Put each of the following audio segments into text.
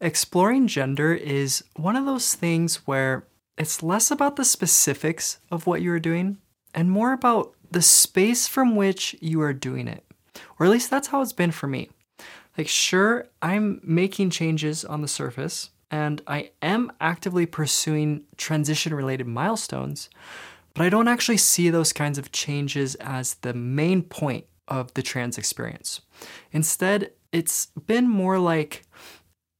Exploring gender is one of those things where it's less about the specifics of what you are doing and more about the space from which you are doing it. Or at least that's how it's been for me. Like, sure, I'm making changes on the surface and I am actively pursuing transition related milestones, but I don't actually see those kinds of changes as the main point of the trans experience. Instead, it's been more like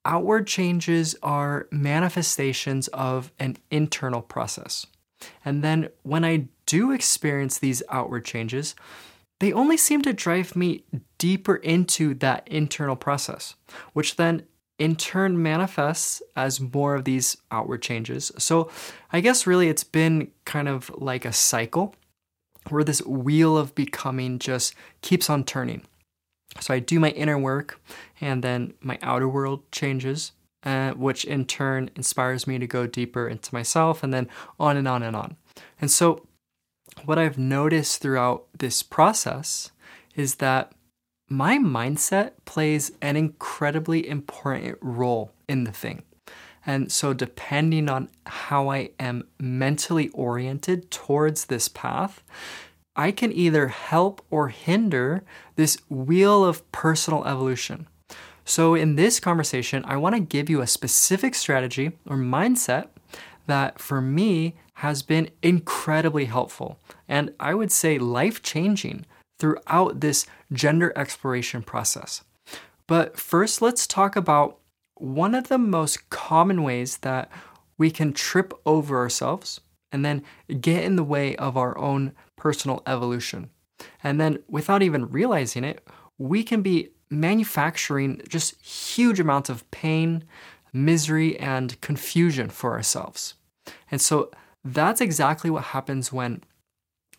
outward changes are manifestations of an internal process. And then when I do experience these outward changes, they only seem to drive me deeper into that internal process, which then in turn manifests as more of these outward changes. So I guess really it's been kind of like a cycle where this wheel of becoming just keeps on turning. So I do my inner work, and then my outer world changes, uh, which in turn inspires me to go deeper into myself, and then on and on and on. And so, what I've noticed throughout this process is that my mindset plays an incredibly important role in the thing. And so, depending on how I am mentally oriented towards this path, I can either help or hinder this wheel of personal evolution. So, in this conversation, I want to give you a specific strategy or mindset that for me has been incredibly helpful and I would say life changing throughout this gender exploration process. But first, let's talk about one of the most common ways that we can trip over ourselves and then get in the way of our own personal evolution. And then, without even realizing it, we can be manufacturing just huge amounts of pain, misery, and confusion for ourselves. And so, that's exactly what happens when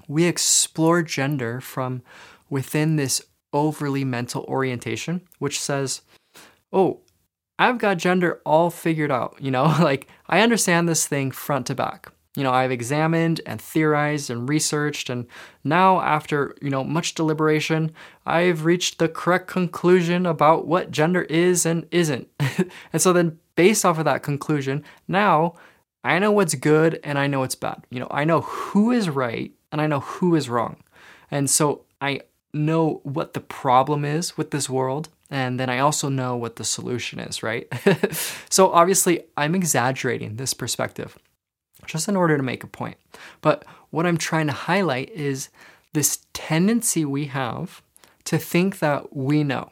we explore gender from within this overly mental orientation, which says, oh, I've got gender all figured out. You know, like I understand this thing front to back. You know, I've examined and theorized and researched, and now, after, you know, much deliberation, I've reached the correct conclusion about what gender is and isn't. and so then, based off of that conclusion, now I know what's good and I know what's bad. You know, I know who is right and I know who is wrong. And so I know what the problem is with this world and then I also know what the solution is, right? so obviously, I'm exaggerating this perspective just in order to make a point. But what I'm trying to highlight is this tendency we have to think that we know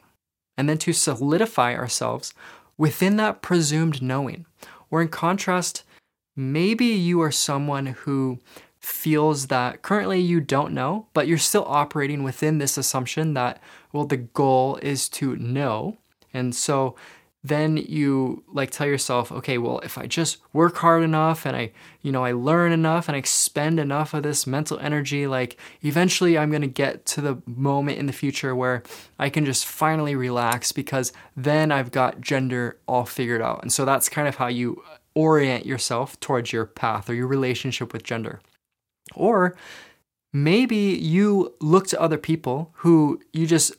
and then to solidify ourselves within that presumed knowing. Or in contrast, maybe you are someone who feels that currently you don't know, but you're still operating within this assumption that, well, the goal is to know. And so then you like tell yourself, okay, well, if I just work hard enough and I, you know, I learn enough and I expend enough of this mental energy, like eventually I'm going to get to the moment in the future where I can just finally relax because then I've got gender all figured out. And so that's kind of how you orient yourself towards your path or your relationship with gender. Or maybe you look to other people who you just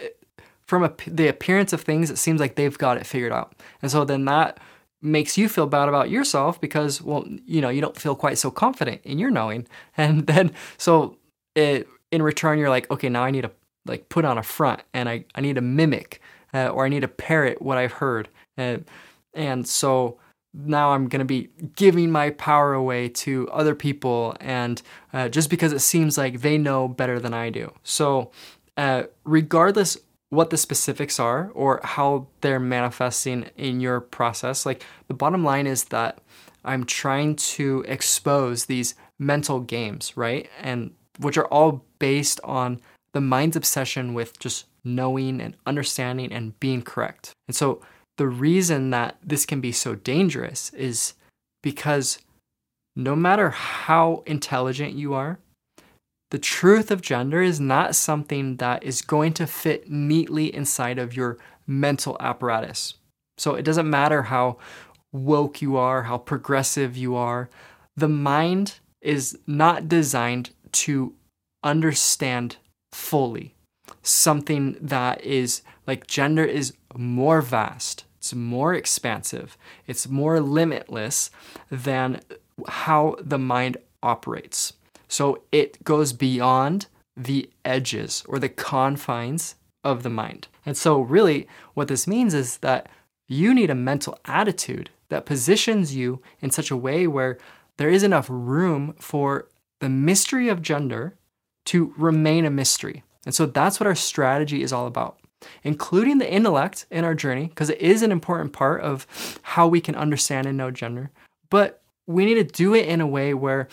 from a, the appearance of things, it seems like they've got it figured out. And so then that makes you feel bad about yourself because, well, you know, you don't feel quite so confident in your knowing. And then, so it, in return, you're like, okay, now I need to like put on a front and I, I need to mimic uh, or I need to parrot what I've heard. And, and so now I'm going to be giving my power away to other people and uh, just because it seems like they know better than I do. So, uh, regardless what the specifics are or how they're manifesting in your process. Like the bottom line is that I'm trying to expose these mental games, right? And which are all based on the mind's obsession with just knowing and understanding and being correct. And so the reason that this can be so dangerous is because no matter how intelligent you are, the truth of gender is not something that is going to fit neatly inside of your mental apparatus. So it doesn't matter how woke you are, how progressive you are, the mind is not designed to understand fully something that is like gender is more vast it's more expansive, it's more limitless than how the mind operates. So it goes beyond the edges or the confines of the mind. And so, really, what this means is that you need a mental attitude that positions you in such a way where there is enough room for the mystery of gender to remain a mystery. And so, that's what our strategy is all about including the intellect in our journey, because it is an important part of how we can understand and know gender. But we need to do it in a way where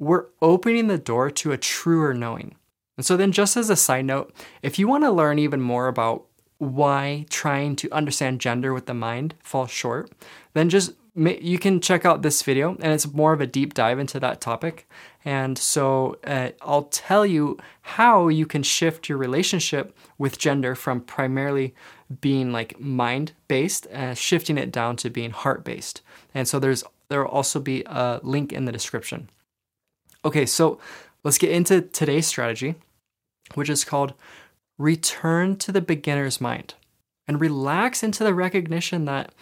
we're opening the door to a truer knowing. And so, then, just as a side note, if you want to learn even more about why trying to understand gender with the mind falls short, then just you can check out this video and it's more of a deep dive into that topic. And so uh, I'll tell you how you can shift your relationship with gender from primarily being like mind based, uh, shifting it down to being heart based. And so there's there will also be a link in the description. Okay, so let's get into today's strategy which is called Return to the Beginner's Mind and relax into the recognition that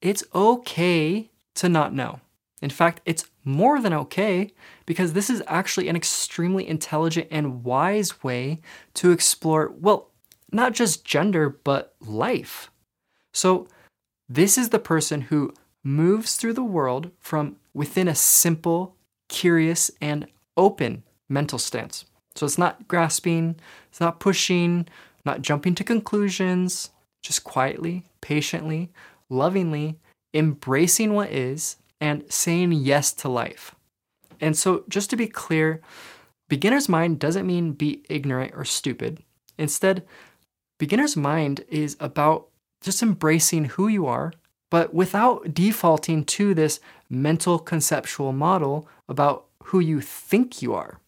it's okay to not know. In fact, it's more than okay because this is actually an extremely intelligent and wise way to explore, well, not just gender, but life. So, this is the person who moves through the world from within a simple, curious, and open mental stance. So it's not grasping, it's not pushing, not jumping to conclusions, just quietly, patiently, lovingly embracing what is and saying yes to life. And so, just to be clear, beginner's mind doesn't mean be ignorant or stupid. Instead, beginner's mind is about just embracing who you are, but without defaulting to this mental conceptual model about who you think you are.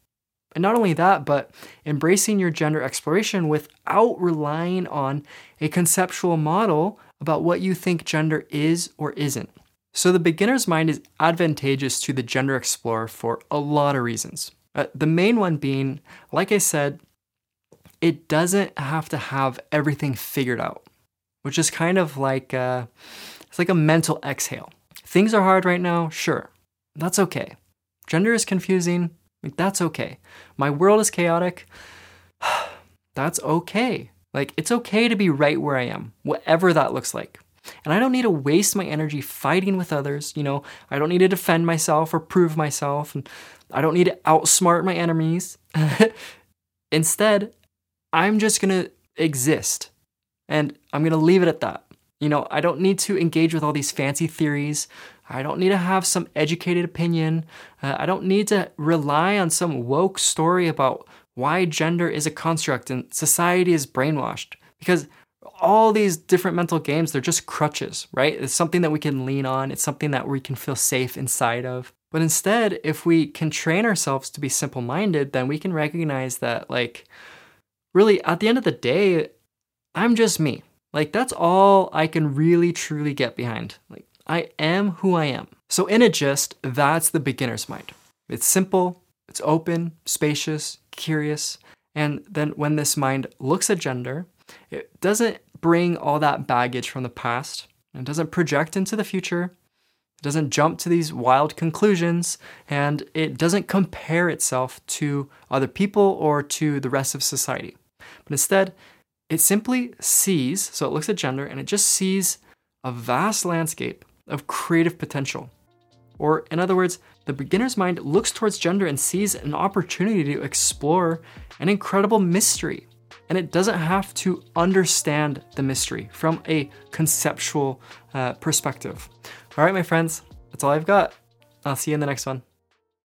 And not only that, but embracing your gender exploration without relying on a conceptual model about what you think gender is or isn't. So, the beginner's mind is advantageous to the gender explorer for a lot of reasons. Uh, the main one being, like I said, it doesn't have to have everything figured out, which is kind of like a, uh, it's like a mental exhale. Things are hard right now, sure, that's okay. Gender is confusing, like, that's okay. My world is chaotic. that's okay. Like, it's okay to be right where I am, whatever that looks like. And I don't need to waste my energy fighting with others. You know, I don't need to defend myself or prove myself. And I don't need to outsmart my enemies. Instead, I'm just going to exist. And I'm going to leave it at that. You know, I don't need to engage with all these fancy theories. I don't need to have some educated opinion. Uh, I don't need to rely on some woke story about why gender is a construct and society is brainwashed. Because all these different mental games, they're just crutches, right? It's something that we can lean on, it's something that we can feel safe inside of. But instead, if we can train ourselves to be simple minded, then we can recognize that, like, really, at the end of the day, I'm just me. Like, that's all I can really truly get behind. Like, I am who I am. So, in a gist, that's the beginner's mind. It's simple, it's open, spacious, curious, and then when this mind looks at gender, it doesn't bring all that baggage from the past, it doesn't project into the future, it doesn't jump to these wild conclusions, and it doesn't compare itself to other people or to the rest of society. But instead, it simply sees, so it looks at gender and it just sees a vast landscape of creative potential. Or, in other words, the beginner's mind looks towards gender and sees an opportunity to explore an incredible mystery. And it doesn't have to understand the mystery from a conceptual uh, perspective. All right, my friends, that's all I've got. I'll see you in the next one.